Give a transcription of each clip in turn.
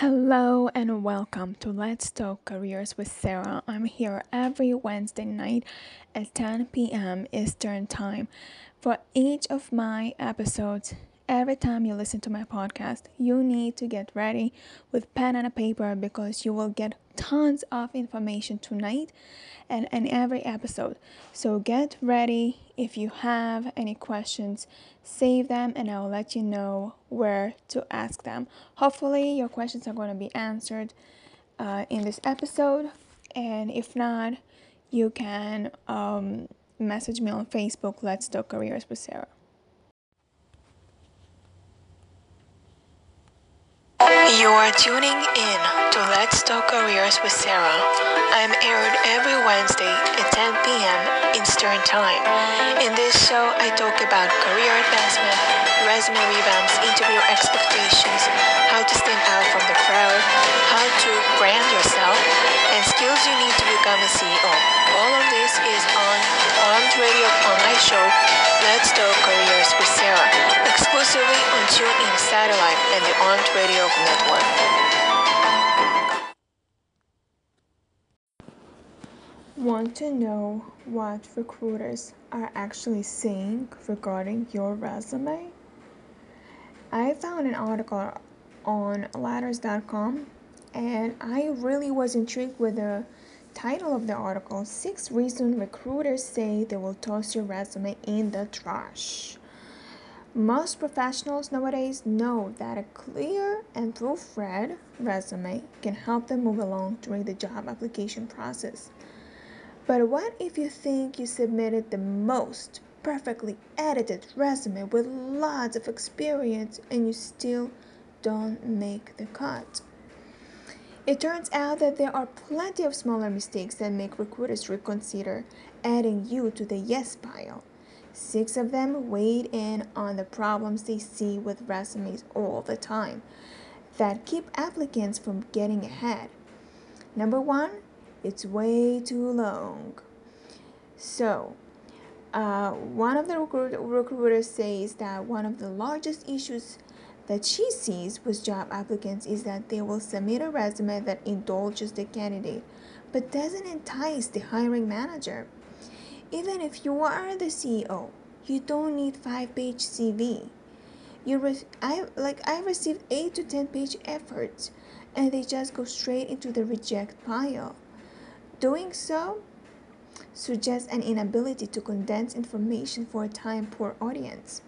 Hello and welcome to Let's Talk Careers with Sara. I'm here every Wednesday night at 10 p.m. Eastern Time. For each of my episodes, every time you listen to my podcast, you need to get ready with pen and a paper because you will get tons of information tonight and in every episode. So get ready. If you have any questions, save them and I will let you know where to ask them. Hopefully, your questions are going to be answered uh, in this episode. And if not, you can um, message me on Facebook. Let's Talk Careers with Sara. You are tuning in to Let's Talk Careers with Sara. I'm aired every Wednesday at 10 p.m. Eastern Time. In this show, I talk about career advancement, resume revamps, interview expectations, how to stand out from the crowd, how to brand yourself, and skills you need to become a CEO. All of this is on Armed Radio online show, Let's Talk Careers with Sara, on TuneIn Satellite and the Armed Radio Network. Want to know what recruiters are actually saying regarding your resume? I found an article on ladders.com and I really was intrigued with the title of the article Six Reasons Recruiters Say They Will Toss Your Resume in the Trash. Most professionals nowadays know that a clear and proofread resume can help them move along during the job application process. But what if you think you submitted the most perfectly edited resume with lots of experience and you still don't make the cut? It turns out that there are plenty of smaller mistakes that make recruiters reconsider adding you to the yes pile. Six of them weighed in on the problems they see with resumes all the time that keep applicants from getting ahead. Number one, it's way too long. So, uh, one of the recruit- recruiters says that one of the largest issues that she sees with job applicants is that they will submit a resume that indulges the candidate but doesn't entice the hiring manager. Even if you are the CEO, you don't need five page CV. You re- I like I received eight to ten page efforts and they just go straight into the reject pile. Doing so suggests an inability to condense information for a time poor audience.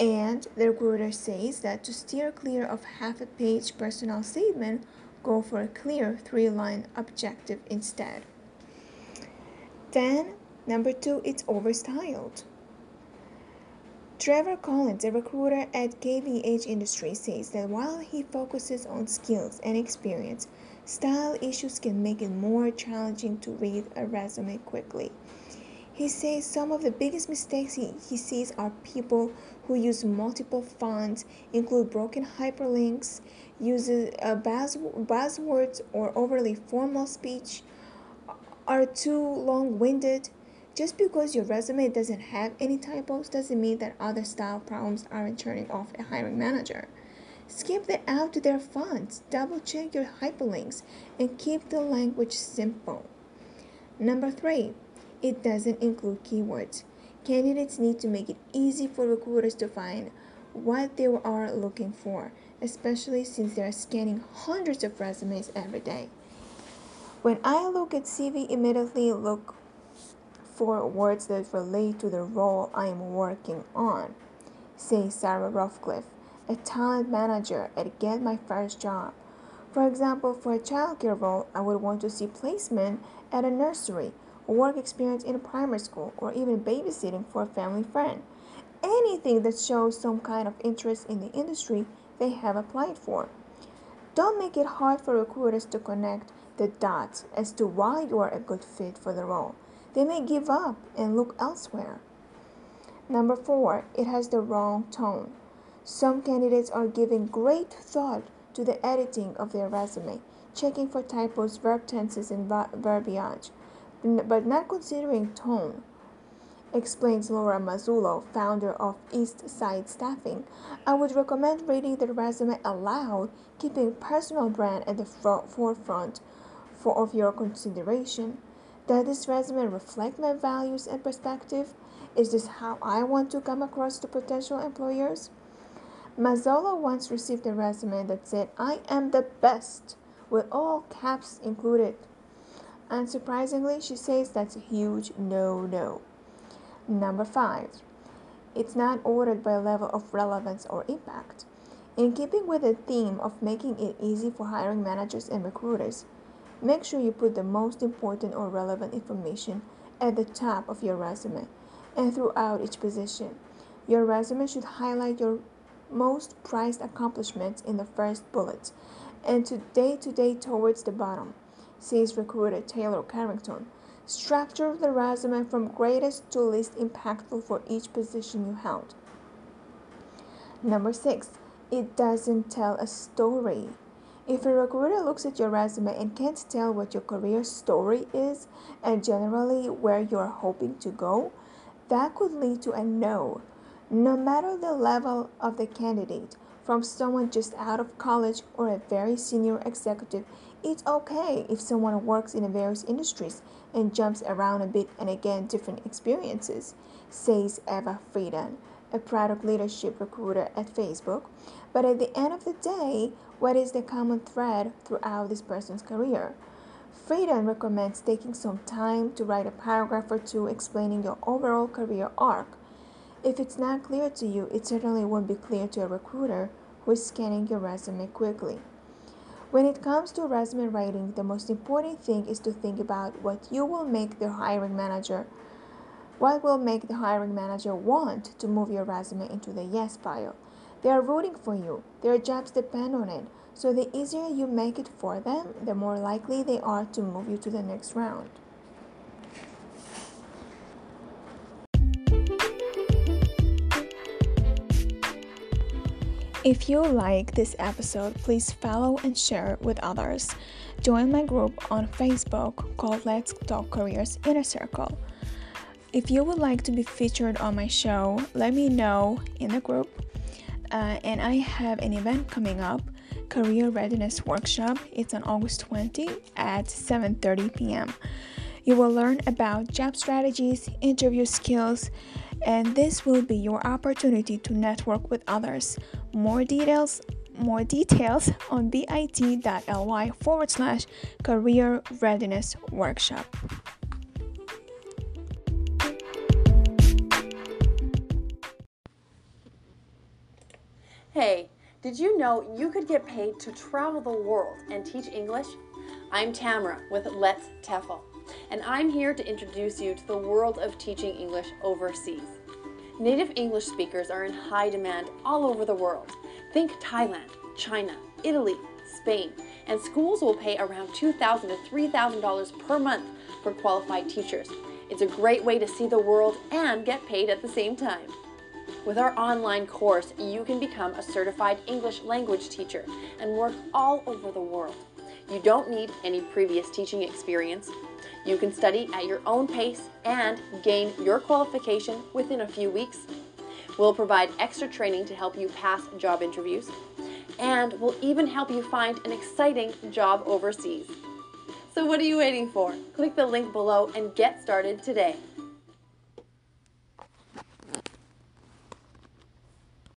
And the recruiter says that to steer clear of half a page personal statement, go for a clear three line objective instead. Then, number two, it's overstyled. Trevor Collins, a recruiter at KVH Industries, says that while he focuses on skills and experience, style issues can make it more challenging to read a resume quickly. He says some of the biggest mistakes he, he sees are people who use multiple fonts, include broken hyperlinks, uses uh, buzz, buzzwords or overly formal speech, are too long winded. Just because your resume doesn't have any typos doesn't mean that other style problems aren't turning off a hiring manager. Skip the out to their fonts, double check your hyperlinks, and keep the language simple. Number three, it doesn't include keywords. Candidates need to make it easy for recruiters to find what they are looking for, especially since they are scanning hundreds of resumes every day. When I look at CV, immediately look for words that relate to the role I am working on, says Sarah Rothcliffe, a talent manager at Get My First Job. For example, for a childcare role, I would want to see placement at a nursery work experience in a primary school, or even babysitting for a family friend. Anything that shows some kind of interest in the industry they have applied for. Don't make it hard for recruiters to connect the dots as to why you are a good fit for the role. They may give up and look elsewhere. Number four, it has the wrong tone. Some candidates are giving great thought to the editing of their resume, checking for typos, verb tenses, and verbiage but not considering tone. explains Laura Mazzullo, founder of East Side Staffing. I would recommend reading the resume aloud, keeping personal brand at the forefront for, of your consideration. Does this resume reflect my values and perspective? Is this how I want to come across to potential employers? Mazzullo once received a resume that said, I am the best, with all caps included. Unsurprisingly, she says that's a huge no no. Number five, it's not ordered by level of relevance or impact. In keeping with the theme of making it easy for hiring managers and recruiters, make sure you put the most important or relevant information at the top of your resume and throughout each position. Your resume should highlight your most prized accomplishments in the first bullet and to day to day towards the bottom, says recruiter Taylor Carrington. Structure the resume from greatest to least impactful for each position you held. Number six, it doesn't tell a story. If a recruiter looks at your resume and can't tell what your career story is and generally where you're hoping to go, that could lead to a no. No matter the level of the candidate, from someone just out of college or a very senior executive, it's okay if someone works in various industries and jumps around a bit and again different experiences, says Eva Friedan, a product leadership recruiter at Facebook. But at the end of the day, what is the common thread throughout this person's career? Friedan recommends taking some time to write a paragraph or two explaining your overall career arc. If it's not clear to you, it certainly won't be clear to a recruiter who is scanning your resume quickly. When it comes to resume writing, the most important thing is to think about what you will make the hiring manager what will make the hiring manager want to move your resume into the yes pile. They are rooting for you. Their jobs depend on it. So the easier you make it for them, the more likely they are to move you to the next round. If you like this episode, please follow and share with others. Join my group on Facebook called Let's Talk Careers Inner Circle. If you would like to be featured on my show, let me know in the group. Uh, and I have an event coming up, Career Readiness Workshop. It's on August 20 at 7:30 p.m. You will learn about job strategies, interview skills, and this will be your opportunity to network with others. More details more details on bit.ly forward slash career readiness workshop. Hey, did you know you could get paid to travel the world and teach English? I'm Tamara with Let's TEFL and I'm here to introduce you to the world of teaching English overseas. Native English speakers are in high demand all over the world. Think Thailand, China, Italy, Spain, and schools will pay around 2,000 to $3,000 per month for qualified teachers. It's a great way to see the world and get paid at the same time. With our online course, you can become a certified English language teacher and work all over the world. You don't need any previous teaching experience. You can study at your own pace and gain your qualification within a few weeks. We'll provide extra training to help you pass job interviews, and we'll even help you find an exciting job overseas. So what are you waiting for? Click the link below and get started today.